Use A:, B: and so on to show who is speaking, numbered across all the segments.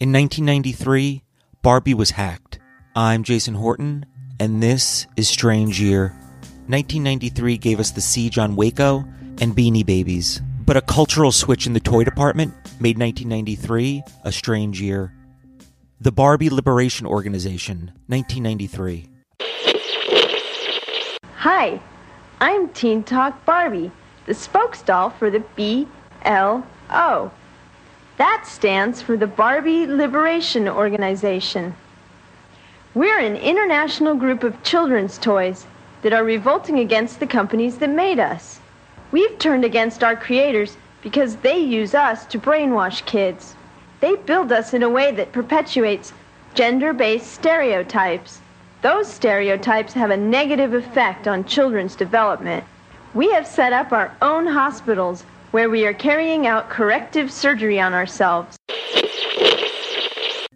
A: In 1993, Barbie was hacked. I'm Jason Horton, and this is Strange Year. 1993 gave us the siege on Waco and Beanie Babies, but a cultural switch in the toy department made 1993 a strange year. The Barbie Liberation Organization, 1993.
B: Hi, I'm Teen Talk Barbie, the spokesdoll for the BLO. That stands for the Barbie Liberation Organization. We're an international group of children's toys that are revolting against the companies that made us. We've turned against our creators because they use us to brainwash kids. They build us in a way that perpetuates gender based stereotypes. Those stereotypes have a negative effect on children's development. We have set up our own hospitals where we are carrying out corrective surgery on ourselves.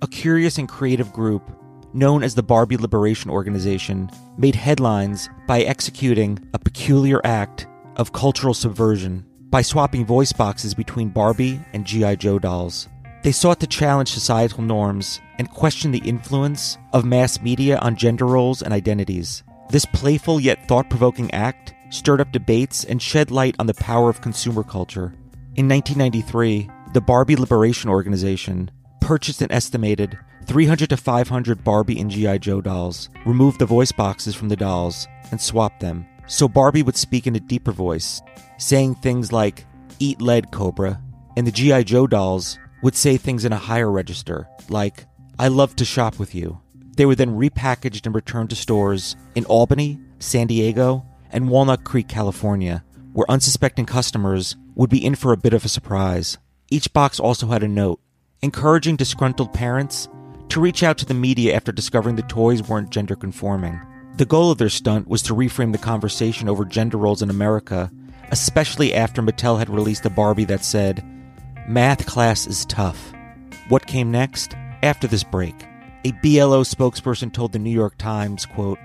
A: A curious and creative group known as the Barbie Liberation Organization made headlines by executing a peculiar act of cultural subversion by swapping voice boxes between Barbie and G.I. Joe dolls. They sought to challenge societal norms and question the influence of mass media on gender roles and identities. This playful yet thought provoking act stirred up debates and shed light on the power of consumer culture. In 1993, the Barbie Liberation Organization purchased an estimated 300 to 500 Barbie and G.I. Joe dolls, removed the voice boxes from the dolls, and swapped them. So Barbie would speak in a deeper voice, saying things like, Eat lead, Cobra, and the G.I. Joe dolls would say things in a higher register, like, I love to shop with you. They were then repackaged and returned to stores in Albany, San Diego, and Walnut Creek, California, where unsuspecting customers would be in for a bit of a surprise. Each box also had a note encouraging disgruntled parents to reach out to the media after discovering the toys weren't gender conforming. The goal of their stunt was to reframe the conversation over gender roles in America, especially after Mattel had released a Barbie that said, Math class is tough. What came next? After this break, a BLO spokesperson told the New York Times, quote,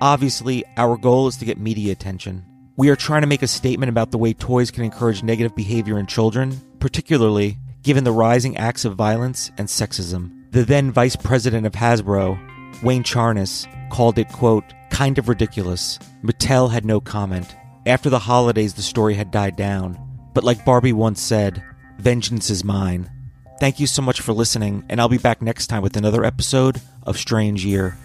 A: Obviously, our goal is to get media attention. We are trying to make a statement about the way toys can encourage negative behavior in children, particularly given the rising acts of violence and sexism. The then vice president of Hasbro, Wayne Charness, called it, quote, kind of ridiculous. Mattel had no comment. After the holidays, the story had died down. But like Barbie once said, vengeance is mine. Thank you so much for listening, and I'll be back next time with another episode of Strange Year.